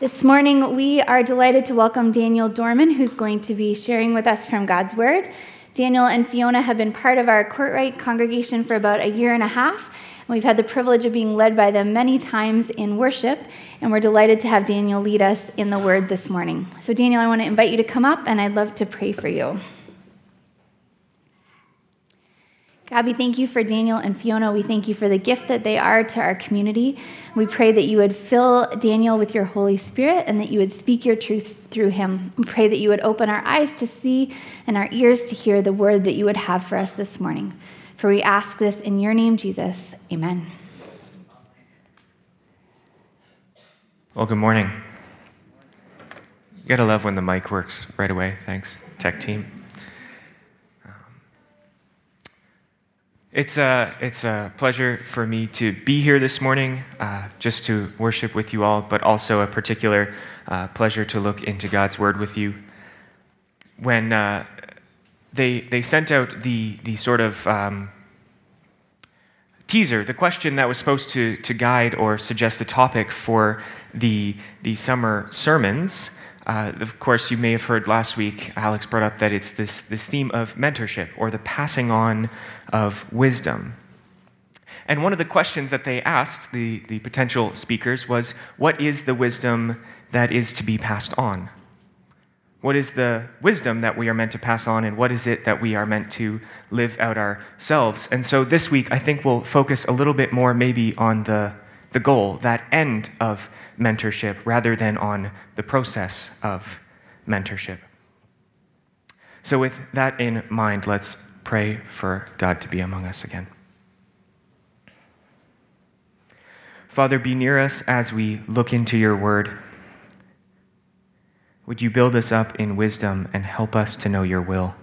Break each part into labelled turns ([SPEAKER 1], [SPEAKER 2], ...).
[SPEAKER 1] This morning, we are delighted to welcome Daniel Dorman, who's going to be sharing with us from God's Word. Daniel and Fiona have been part of our Courtright congregation for about a year and a half. And we've had the privilege of being led by them many times in worship, and we're delighted to have Daniel lead us in the Word this morning. So, Daniel, I want to invite you to come up, and I'd love to pray for you. God, we thank you for Daniel and Fiona. We thank you for the gift that they are to our community. We pray that you would fill Daniel with your Holy Spirit and that you would speak your truth through him. We pray that you would open our eyes to see and our ears to hear the word that you would have for us this morning. For we ask this in your name, Jesus. Amen.
[SPEAKER 2] Well, good morning. You gotta love when the mic works right away. Thanks, tech team. It's a, it's a pleasure for me to be here this morning, uh, just to worship with you all, but also a particular uh, pleasure to look into God's Word with you. When uh, they, they sent out the, the sort of um, teaser, the question that was supposed to, to guide or suggest a topic for the, the summer sermons, uh, of course, you may have heard last week, Alex brought up that it's this, this theme of mentorship or the passing on of wisdom. And one of the questions that they asked the, the potential speakers was what is the wisdom that is to be passed on? What is the wisdom that we are meant to pass on, and what is it that we are meant to live out ourselves? And so this week, I think we'll focus a little bit more maybe on the, the goal, that end of mentorship rather than on the process of mentorship. So, with that in mind, let's pray for God to be among us again. Father, be near us as we look into your word. Would you build us up in wisdom and help us to know your will?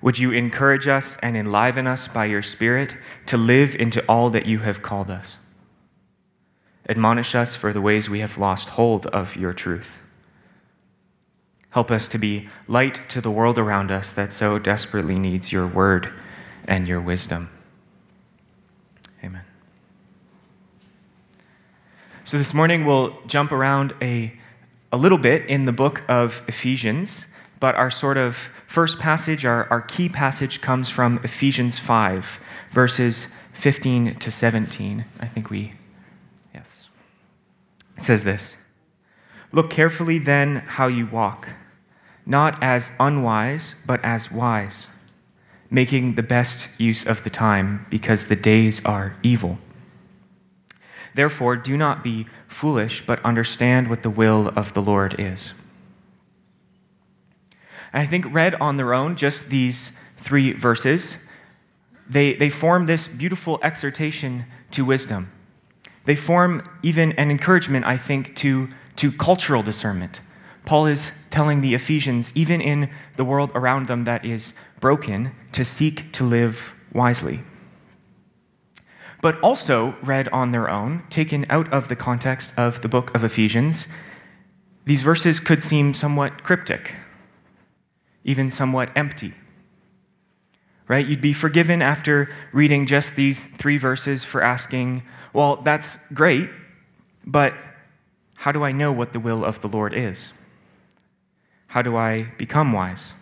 [SPEAKER 2] Would you encourage us and enliven us by your Spirit to live into all that you have called us? Admonish us for the ways we have lost hold of your truth. Help us to be light to the world around us that so desperately needs your word and your wisdom. Amen. So this morning we'll jump around a, a little bit in the book of Ephesians, but our sort of first passage, our, our key passage, comes from Ephesians 5, verses 15 to 17. I think we it says this Look carefully then how you walk, not as unwise, but as wise, making the best use of the time, because the days are evil. Therefore, do not be foolish, but understand what the will of the Lord is. And I think, read on their own, just these three verses, they, they form this beautiful exhortation to wisdom. They form even an encouragement, I think, to, to cultural discernment. Paul is telling the Ephesians, even in the world around them that is broken, to seek to live wisely. But also, read on their own, taken out of the context of the book of Ephesians, these verses could seem somewhat cryptic, even somewhat empty. Right? You'd be forgiven after reading just these three verses for asking, well, that's great, but how do I know what the will of the Lord is? How do I become wise?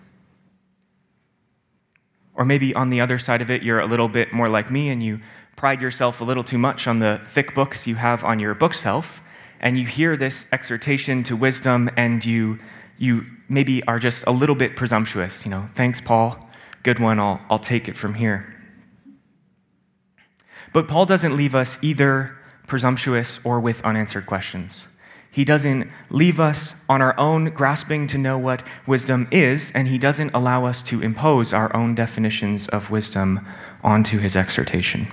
[SPEAKER 2] Or maybe on the other side of it, you're a little bit more like me and you pride yourself a little too much on the thick books you have on your bookshelf, and you hear this exhortation to wisdom and you, you maybe are just a little bit presumptuous. You know, thanks, Paul. Good one. I'll, I'll take it from here. But Paul doesn't leave us either presumptuous or with unanswered questions. He doesn't leave us on our own grasping to know what wisdom is, and he doesn't allow us to impose our own definitions of wisdom onto his exhortation.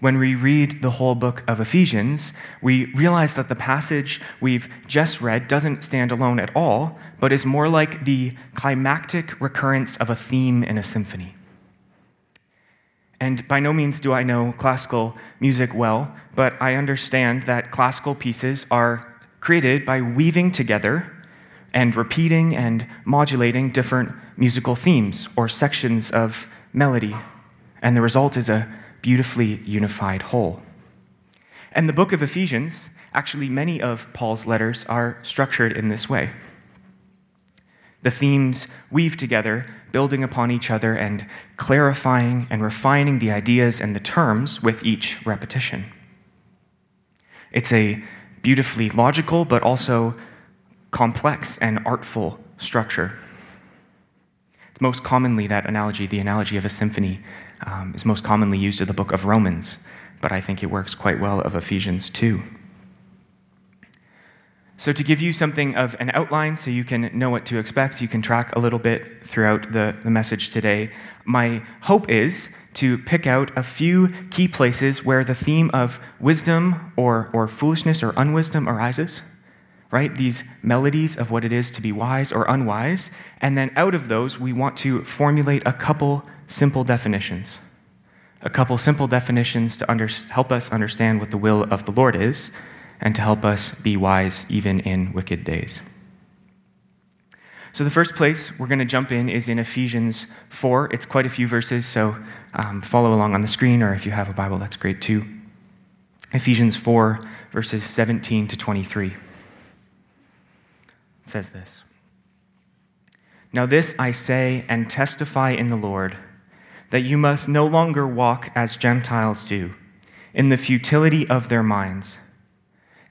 [SPEAKER 2] When we read the whole book of Ephesians, we realize that the passage we've just read doesn't stand alone at all, but is more like the climactic recurrence of a theme in a symphony. And by no means do I know classical music well, but I understand that classical pieces are created by weaving together and repeating and modulating different musical themes or sections of melody. And the result is a beautifully unified whole. And the book of Ephesians, actually, many of Paul's letters are structured in this way. The themes weave together, building upon each other and clarifying and refining the ideas and the terms with each repetition. It's a beautifully logical, but also complex and artful structure. It's most commonly that analogy, the analogy of a symphony, um, is most commonly used in the book of Romans, but I think it works quite well of Ephesians too. So, to give you something of an outline so you can know what to expect, you can track a little bit throughout the, the message today. My hope is to pick out a few key places where the theme of wisdom or, or foolishness or unwisdom arises, right? These melodies of what it is to be wise or unwise. And then out of those, we want to formulate a couple simple definitions. A couple simple definitions to under, help us understand what the will of the Lord is and to help us be wise even in wicked days. So, the first place we're going to jump in is in Ephesians 4. It's quite a few verses, so um, follow along on the screen, or if you have a Bible, that's great too. Ephesians 4, verses 17 to 23. It says this Now, this I say and testify in the Lord, that you must no longer walk as Gentiles do, in the futility of their minds.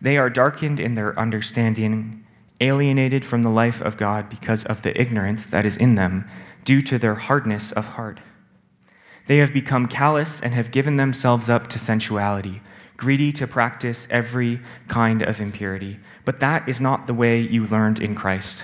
[SPEAKER 2] They are darkened in their understanding, alienated from the life of God because of the ignorance that is in them, due to their hardness of heart. They have become callous and have given themselves up to sensuality, greedy to practice every kind of impurity. But that is not the way you learned in Christ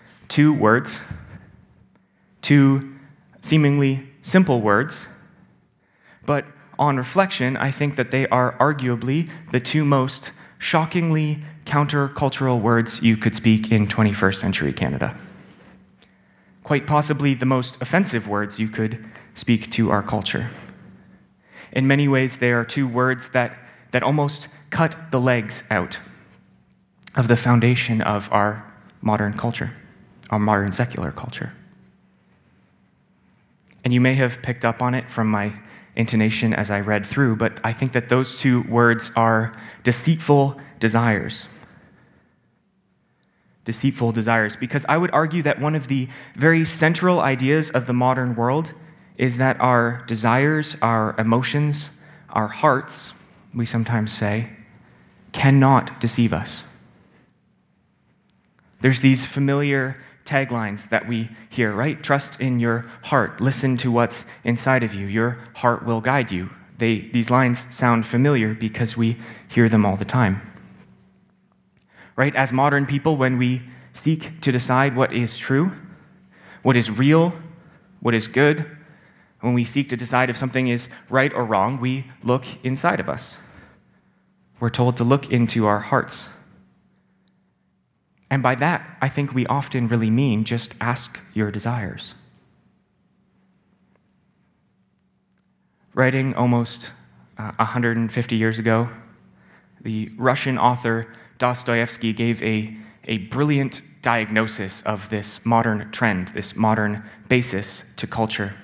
[SPEAKER 2] two words, two seemingly simple words, but on reflection, I think that they are arguably the two most shockingly countercultural words you could speak in 21st century Canada. Quite possibly the most offensive words you could speak to our culture. In many ways, they are two words that, that almost cut the legs out of the foundation of our modern culture, our modern secular culture. And you may have picked up on it from my intonation as I read through, but I think that those two words are deceitful desires. Deceitful desires, because I would argue that one of the very central ideas of the modern world is that our desires, our emotions, our hearts, we sometimes say, cannot deceive us. There's these familiar taglines that we hear, right? Trust in your heart. Listen to what's inside of you. Your heart will guide you. They, these lines sound familiar because we hear them all the time. Right? As modern people, when we seek to decide what is true, what is real, what is good, when we seek to decide if something is right or wrong, we look inside of us. We're told to look into our hearts. And by that, I think we often really mean just ask your desires. Writing almost uh, 150 years ago, the Russian author Dostoevsky gave a, a brilliant diagnosis of this modern trend, this modern basis to culture.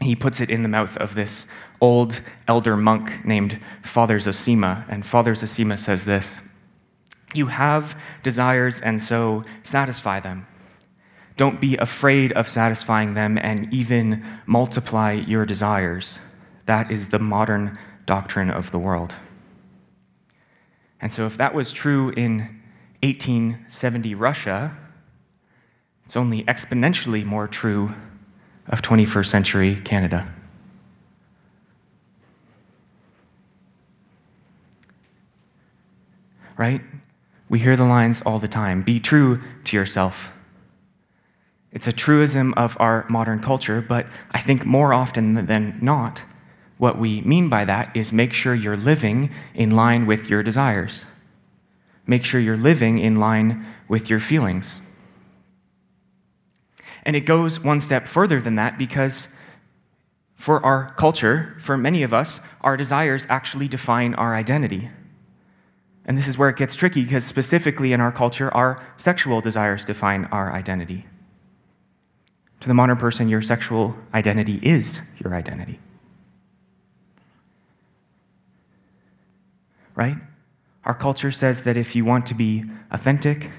[SPEAKER 2] He puts it in the mouth of this old elder monk named Father Zosima, and Father Zosima says this you have desires, and so satisfy them. Don't be afraid of satisfying them and even multiply your desires. That is the modern doctrine of the world. And so, if that was true in 1870 Russia, it's only exponentially more true of 21st century Canada. Right? We hear the lines all the time be true to yourself. It's a truism of our modern culture, but I think more often than not, what we mean by that is make sure you're living in line with your desires. Make sure you're living in line with your feelings. And it goes one step further than that because for our culture, for many of us, our desires actually define our identity. And this is where it gets tricky because, specifically in our culture, our sexual desires define our identity. To the modern person, your sexual identity is your identity. Right? Our culture says that if you want to be authentic,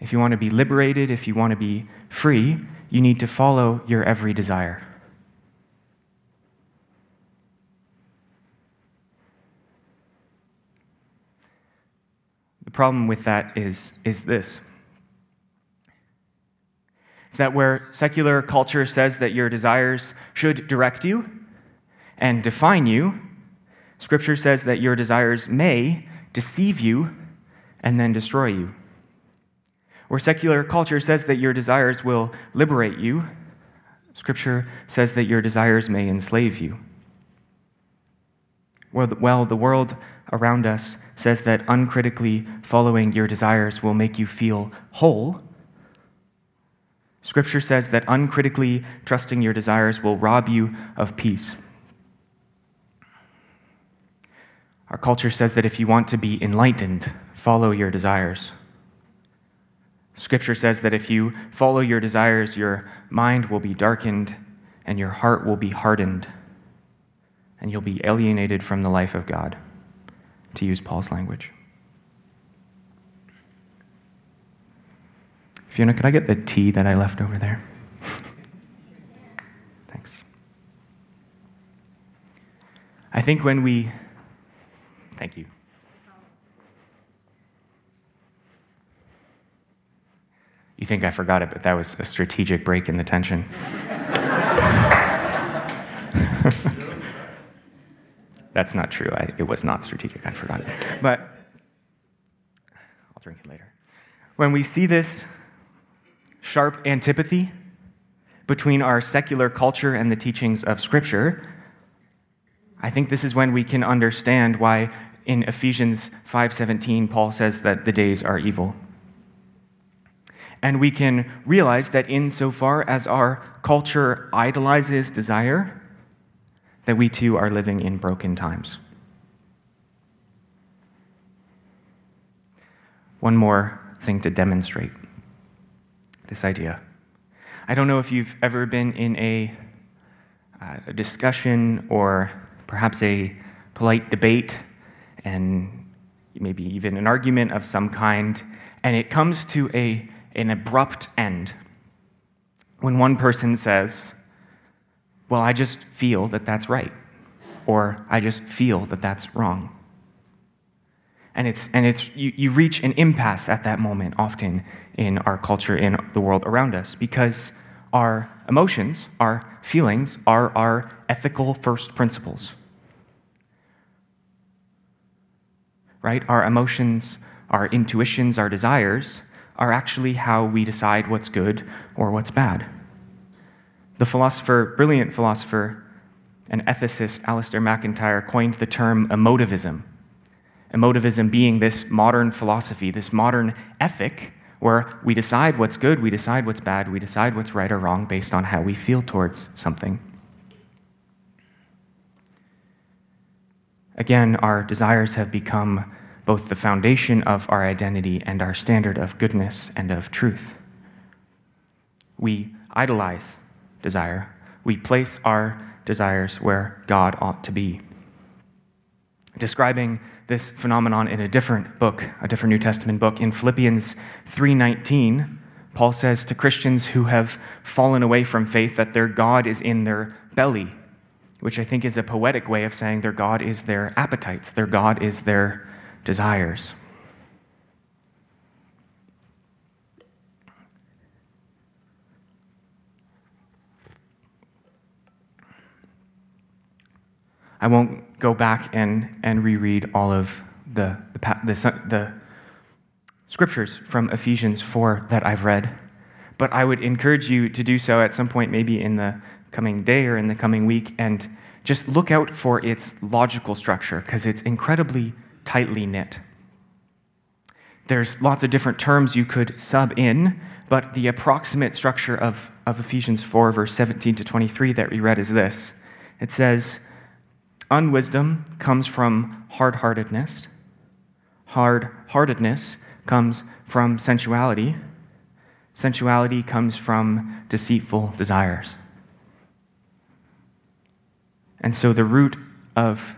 [SPEAKER 2] if you want to be liberated, if you want to be free, you need to follow your every desire. The problem with that is, is this that where secular culture says that your desires should direct you and define you, Scripture says that your desires may deceive you and then destroy you. Where secular culture says that your desires will liberate you, Scripture says that your desires may enslave you. Well, the world around us says that uncritically following your desires will make you feel whole. Scripture says that uncritically trusting your desires will rob you of peace. Our culture says that if you want to be enlightened, follow your desires. Scripture says that if you follow your desires, your mind will be darkened and your heart will be hardened, and you'll be alienated from the life of God, to use Paul's language. Fiona, could I get the tea that I left over there? Thanks. I think when we. Thank you. You think I forgot it, but that was a strategic break in the tension. That's not true. I, it was not strategic. I forgot it. But I'll drink it later. When we see this sharp antipathy between our secular culture and the teachings of Scripture, I think this is when we can understand why in Ephesians 5:17 Paul says that the days are evil. And we can realize that insofar as our culture idolizes desire, that we too are living in broken times. One more thing to demonstrate this idea. I don't know if you've ever been in a, uh, a discussion or perhaps a polite debate and maybe even an argument of some kind, and it comes to a, an abrupt end when one person says, Well, I just feel that that's right, or I just feel that that's wrong. And, it's, and it's, you, you reach an impasse at that moment, often in our culture, in the world around us, because our emotions, our feelings, are our ethical first principles. Right? Our emotions, our intuitions, our desires are actually how we decide what's good or what's bad. The philosopher, brilliant philosopher and ethicist Alasdair MacIntyre coined the term emotivism Emotivism being this modern philosophy, this modern ethic, where we decide what's good, we decide what's bad, we decide what's right or wrong based on how we feel towards something. Again, our desires have become both the foundation of our identity and our standard of goodness and of truth. We idolize desire, we place our desires where God ought to be. Describing this phenomenon in a different book, a different New Testament book. In Philippians 3:19, Paul says to Christians who have fallen away from faith that their God is in their belly, which I think is a poetic way of saying their God is their appetites, their God is their desires. I won't go back and, and reread all of the, the, the, the scriptures from Ephesians 4 that I've read, but I would encourage you to do so at some point, maybe in the coming day or in the coming week, and just look out for its logical structure because it's incredibly tightly knit. There's lots of different terms you could sub in, but the approximate structure of, of Ephesians 4, verse 17 to 23 that we read is this it says, Unwisdom comes from hard heartedness. Hard heartedness comes from sensuality. Sensuality comes from deceitful desires. And so the root of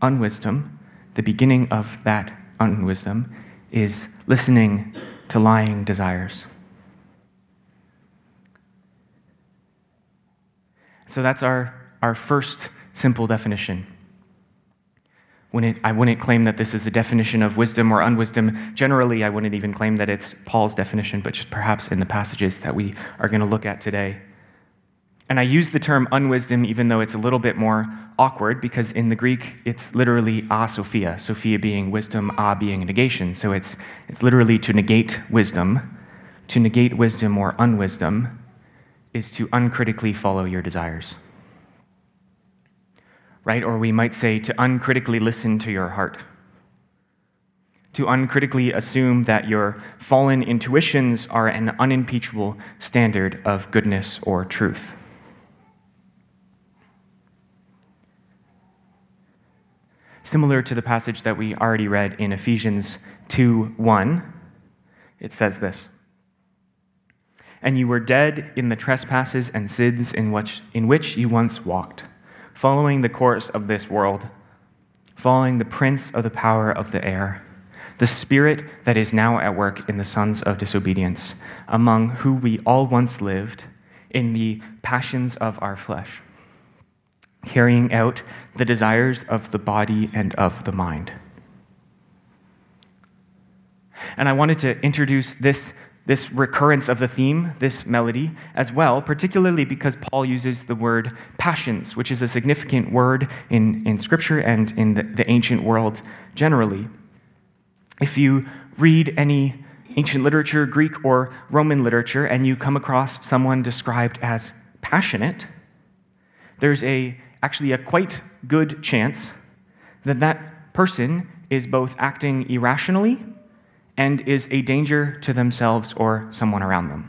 [SPEAKER 2] unwisdom, the beginning of that unwisdom, is listening to lying desires. So that's our, our first simple definition. It, I wouldn't claim that this is a definition of wisdom or unwisdom. Generally, I wouldn't even claim that it's Paul's definition, but just perhaps in the passages that we are going to look at today. And I use the term unwisdom even though it's a little bit more awkward because in the Greek it's literally a Sophia, Sophia being wisdom, a being negation. So it's, it's literally to negate wisdom. To negate wisdom or unwisdom is to uncritically follow your desires. Right? Or we might say to uncritically listen to your heart. To uncritically assume that your fallen intuitions are an unimpeachable standard of goodness or truth. similar to the passage that we already read in Ephesians 2 1. It says this And you were dead in the trespasses and sins in which, in which you once walked, following the course of this world, following the prince of the power of the air, the spirit that is now at work in the sons of disobedience, among who we all once lived in the passions of our flesh carrying out the desires of the body and of the mind. And I wanted to introduce this, this recurrence of the theme, this melody, as well, particularly because Paul uses the word passions, which is a significant word in, in Scripture and in the, the ancient world generally. If you read any ancient literature, Greek or Roman literature, and you come across someone described as passionate, there's a actually a quite good chance that that person is both acting irrationally and is a danger to themselves or someone around them.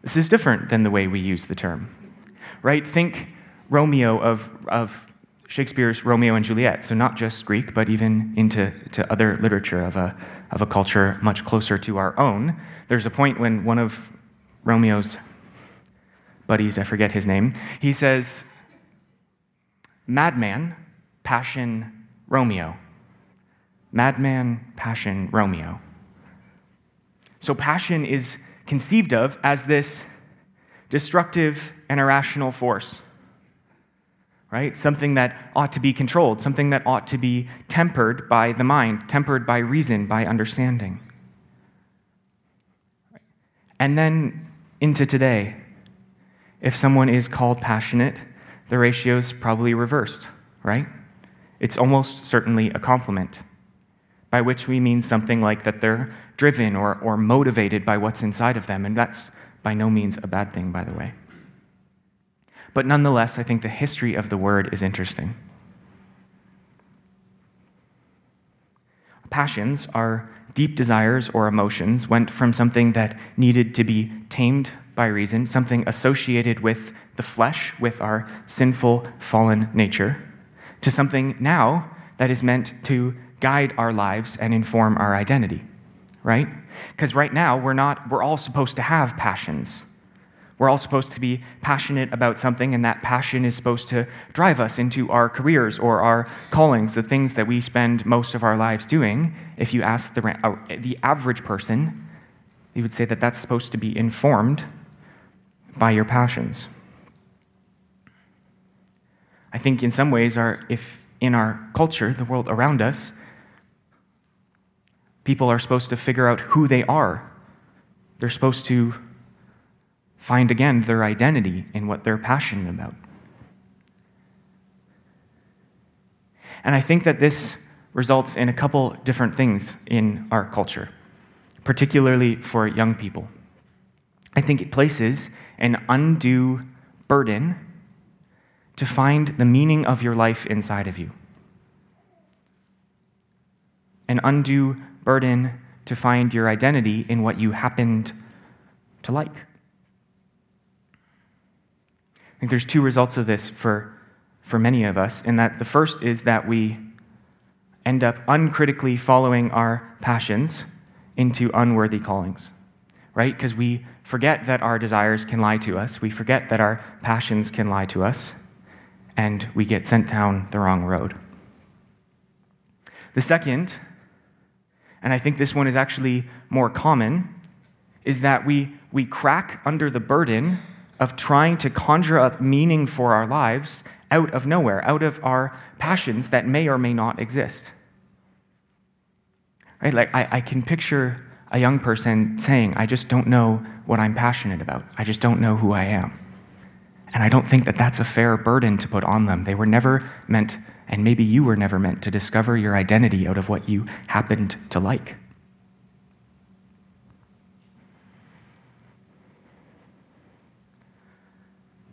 [SPEAKER 2] This is different than the way we use the term, right? Think Romeo of, of Shakespeare's Romeo and Juliet, so not just Greek, but even into to other literature of a, of a culture much closer to our own. There's a point when one of Romeo's buddies, I forget his name, he says, Madman, Passion, Romeo. Madman, Passion, Romeo. So, passion is conceived of as this destructive and irrational force, right? Something that ought to be controlled, something that ought to be tempered by the mind, tempered by reason, by understanding. And then into today, if someone is called passionate, the ratio is probably reversed, right? It's almost certainly a compliment, by which we mean something like that they're driven or, or motivated by what's inside of them, and that's by no means a bad thing, by the way. But nonetheless, I think the history of the word is interesting. Passions are deep desires or emotions went from something that needed to be tamed by reason, something associated with the flesh, with our sinful, fallen nature, to something now that is meant to guide our lives and inform our identity, right? Because right now, we're not, we're all supposed to have passions. We're all supposed to be passionate about something, and that passion is supposed to drive us into our careers or our callings, the things that we spend most of our lives doing. If you ask the, uh, the average person, you would say that that's supposed to be informed by your passions. I think in some ways, our, if in our culture, the world around us, people are supposed to figure out who they are. They're supposed to find again their identity in what they're passionate about. And I think that this results in a couple different things in our culture, particularly for young people. I think it places an undue burden to find the meaning of your life inside of you, an undue burden to find your identity in what you happened to like. I think there's two results of this for, for many of us, in that the first is that we end up uncritically following our passions into unworthy callings, right? Because we forget that our desires can lie to us, we forget that our passions can lie to us, and we get sent down the wrong road. The second, and I think this one is actually more common, is that we, we crack under the burden of trying to conjure up meaning for our lives out of nowhere, out of our passions that may or may not exist. Right? Like, I, I can picture a young person saying, I just don't know what I'm passionate about. I just don't know who I am. And I don't think that that's a fair burden to put on them. They were never meant, and maybe you were never meant, to discover your identity out of what you happened to like.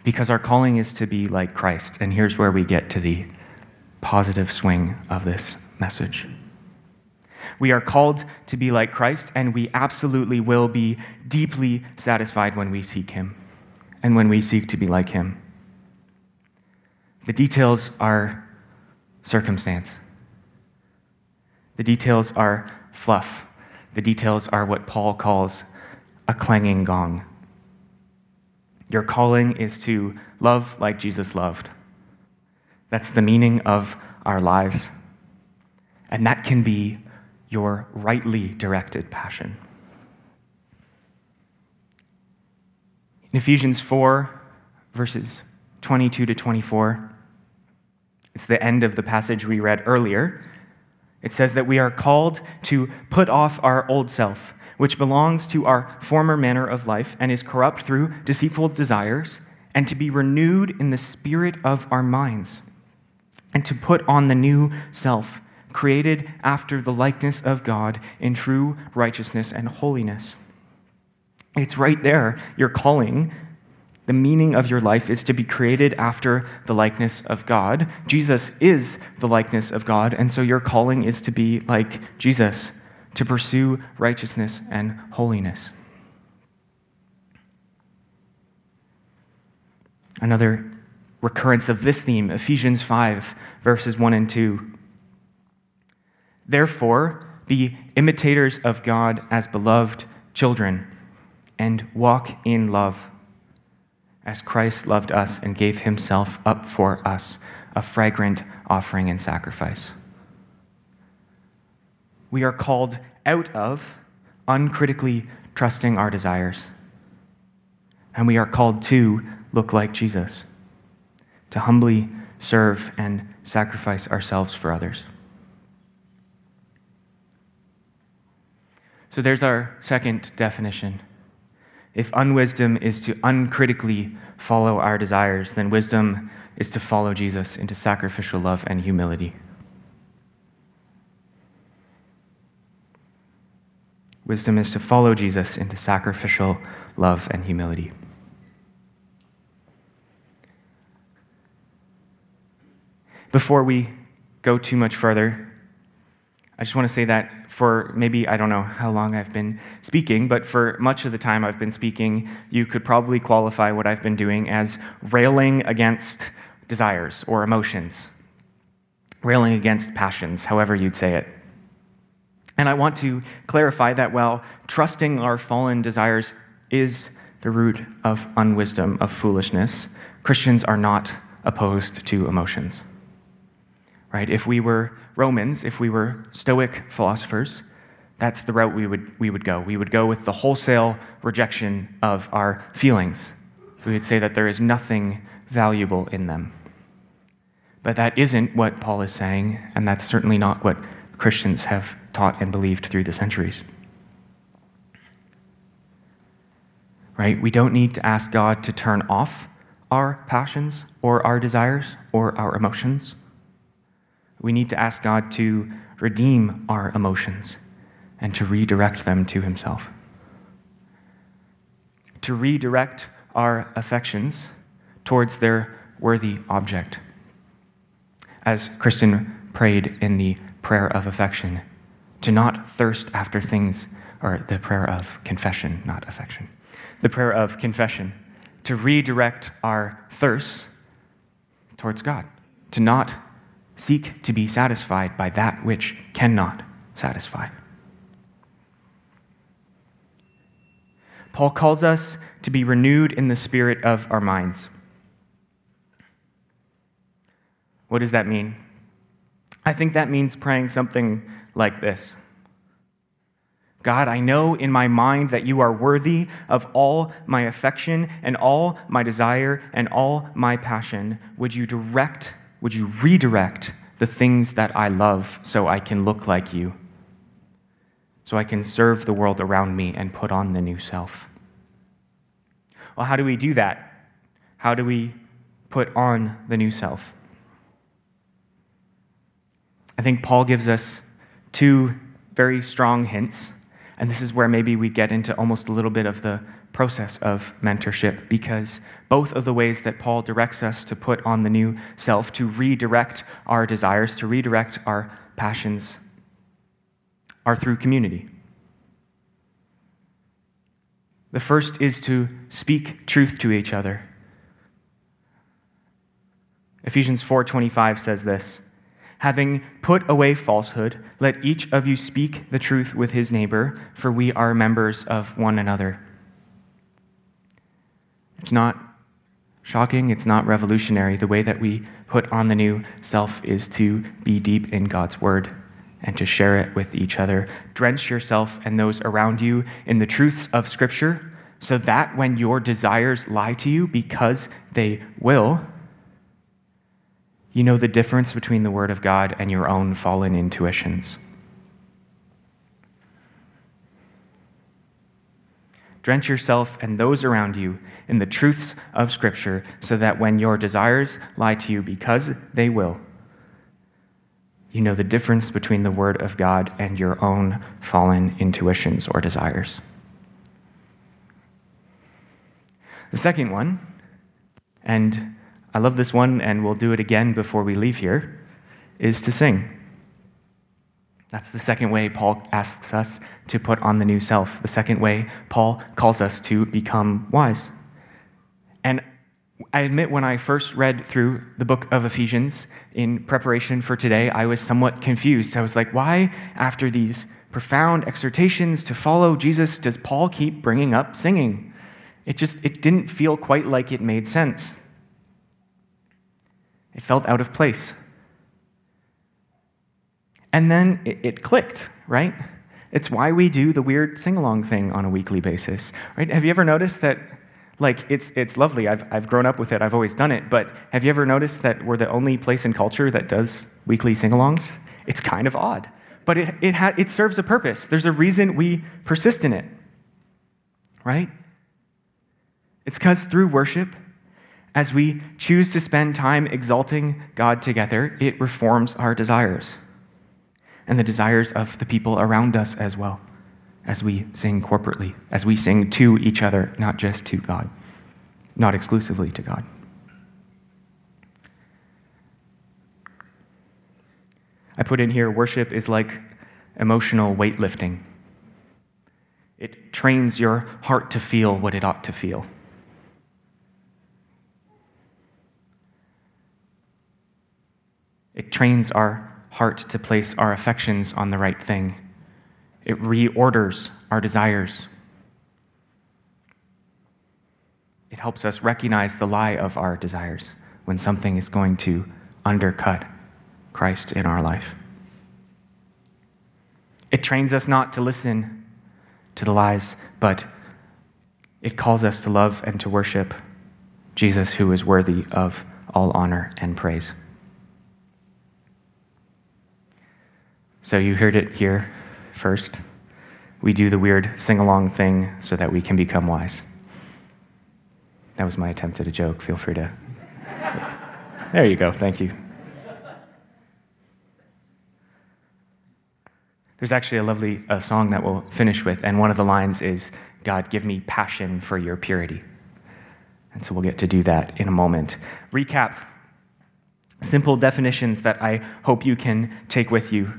[SPEAKER 2] because our calling is to be like Christ. And here's where we get to the positive swing of this message. We are called to be like Christ, and we absolutely will be deeply satisfied when we seek Him and when we seek to be like Him. The details are circumstance, the details are fluff, the details are what Paul calls a clanging gong. Your calling is to love like Jesus loved. That's the meaning of our lives. And that can be your rightly directed passion. In Ephesians 4, verses 22 to 24, it's the end of the passage we read earlier. It says that we are called to put off our old self which belongs to our former manner of life and is corrupt through deceitful desires, and to be renewed in the spirit of our minds, and to put on the new self, created after the likeness of God in true righteousness and holiness. It's right there, your calling. The meaning of your life is to be created after the likeness of God. Jesus is the likeness of God, and so your calling is to be like Jesus to pursue righteousness and holiness. Another recurrence of this theme, Ephesians 5, verses 1 and 2. Therefore, be imitators of God as beloved children, and walk in love, as Christ loved us and gave himself up for us, a fragrant offering and sacrifice we are called out of uncritically trusting our desires. And we are called to look like Jesus, to humbly serve and sacrifice ourselves for others. So there's our second definition. If unwisdom is to uncritically follow our desires, then wisdom is to follow Jesus into sacrificial love and humility. Wisdom is to follow Jesus into sacrificial love and humility. Before we go too much further, I just want to say that for maybe, I don't know how long I've been speaking, but for much of the time I've been speaking, you could probably qualify what I've been doing as railing against desires or emotions, railing against passions, however you'd say it. And I want to clarify that while trusting our fallen desires is the root of unwisdom, of foolishness, Christians are not opposed to emotions. Right? If we were Romans, if we were Stoic philosophers, that's the route we would, we would go. We would go with the wholesale rejection of our feelings. We would say that there is nothing valuable in them. But that isn't what Paul is saying, and that's certainly not what Christians have taught and believed through the centuries. Right? We don't need to ask God to turn off our passions or our desires or our emotions. We need to ask God to redeem our emotions and to redirect them to Himself. To redirect our affections towards their worthy object. As Kristen prayed in the prayer of affection, to not thirst after things, or the prayer of confession, not affection, the prayer of confession, to redirect our thirst towards God, to not seek to be satisfied by that which cannot satisfy. Paul calls us to be renewed in the spirit of our minds. What does that mean? I think that means praying something like this God, I know in my mind that you are worthy of all my affection and all my desire and all my passion. Would you direct, would you redirect the things that I love so I can look like you? So I can serve the world around me and put on the new self. Well, how do we do that? How do we put on the new self? I think Paul gives us two very strong hints. And this is where maybe we get into almost a little bit of the process of mentorship because both of the ways that Paul directs us to put on the new self, to redirect our desires, to redirect our passions, are through community. The first is to speak truth to each other. Ephesians 4:25 says this, Having put away falsehood, let each of you speak the truth with his neighbor, for we are members of one another. It's not shocking, it's not revolutionary. The way that we put on the new self is to be deep in God's word and to share it with each other. Drench yourself and those around you in the truths of Scripture so that when your desires lie to you, because they will, you know the difference between the Word of God and your own fallen intuitions. Drench yourself and those around you in the truths of Scripture so that when your desires lie to you, because they will, you know the difference between the Word of God and your own fallen intuitions or desires. The second one, and I love this one, and we'll do it again before we leave here, is to sing. That's the second way Paul asks us to put on the new self. The second way Paul calls us to become wise. And I admit when I first read through the book of Ephesians in preparation for today, I was somewhat confused. I was like, why, after these profound exhortations to follow Jesus, does Paul keep bringing up singing? It just it didn't feel quite like it made sense. It felt out of place. And then it, it clicked, right? It's why we do the weird sing along thing on a weekly basis, right? Have you ever noticed that, like, it's, it's lovely. I've, I've grown up with it, I've always done it, but have you ever noticed that we're the only place in culture that does weekly sing alongs? It's kind of odd, but it, it, ha- it serves a purpose. There's a reason we persist in it, right? It's because through worship, as we choose to spend time exalting God together, it reforms our desires and the desires of the people around us as well, as we sing corporately, as we sing to each other, not just to God, not exclusively to God. I put in here worship is like emotional weightlifting. It trains your heart to feel what it ought to feel. It trains our heart to place our affections on the right thing. It reorders our desires. It helps us recognize the lie of our desires when something is going to undercut Christ in our life. It trains us not to listen to the lies, but it calls us to love and to worship Jesus, who is worthy of all honor and praise. So you heard it here first. We do the weird sing along thing so that we can become wise. That was my attempt at a joke. Feel free to. there you go. Thank you. There's actually a lovely uh, song that we'll finish with, and one of the lines is God, give me passion for your purity. And so we'll get to do that in a moment. Recap simple definitions that I hope you can take with you.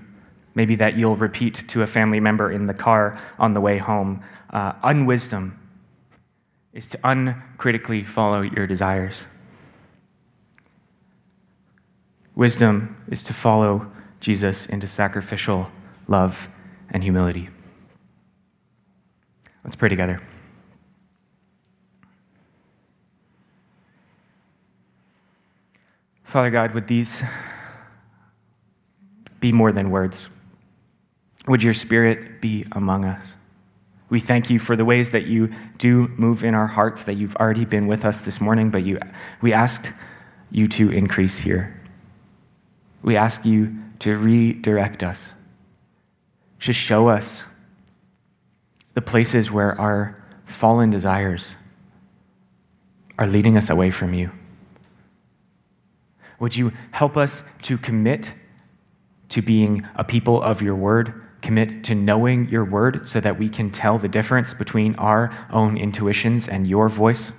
[SPEAKER 2] Maybe that you'll repeat to a family member in the car on the way home. Uh, unwisdom is to uncritically follow your desires. Wisdom is to follow Jesus into sacrificial love and humility. Let's pray together. Father God, would these be more than words? Would your spirit be among us? We thank you for the ways that you do move in our hearts, that you've already been with us this morning, but you, we ask you to increase here. We ask you to redirect us, to show us the places where our fallen desires are leading us away from you. Would you help us to commit to being a people of your word, commit to knowing your word so that we can tell the difference between our own intuitions and your voice?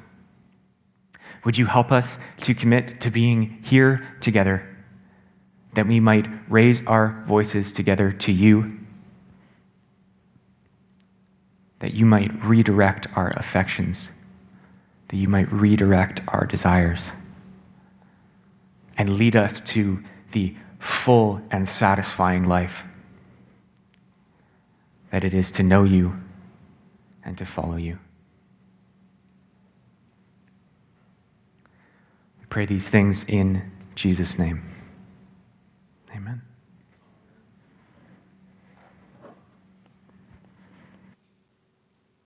[SPEAKER 2] Would you help us to commit to being here together, that we might raise our voices together to you, that you might redirect our affections, that you might redirect our desires? and lead us to the full and satisfying life that it is to know you and to follow you. We pray these things in Jesus' name.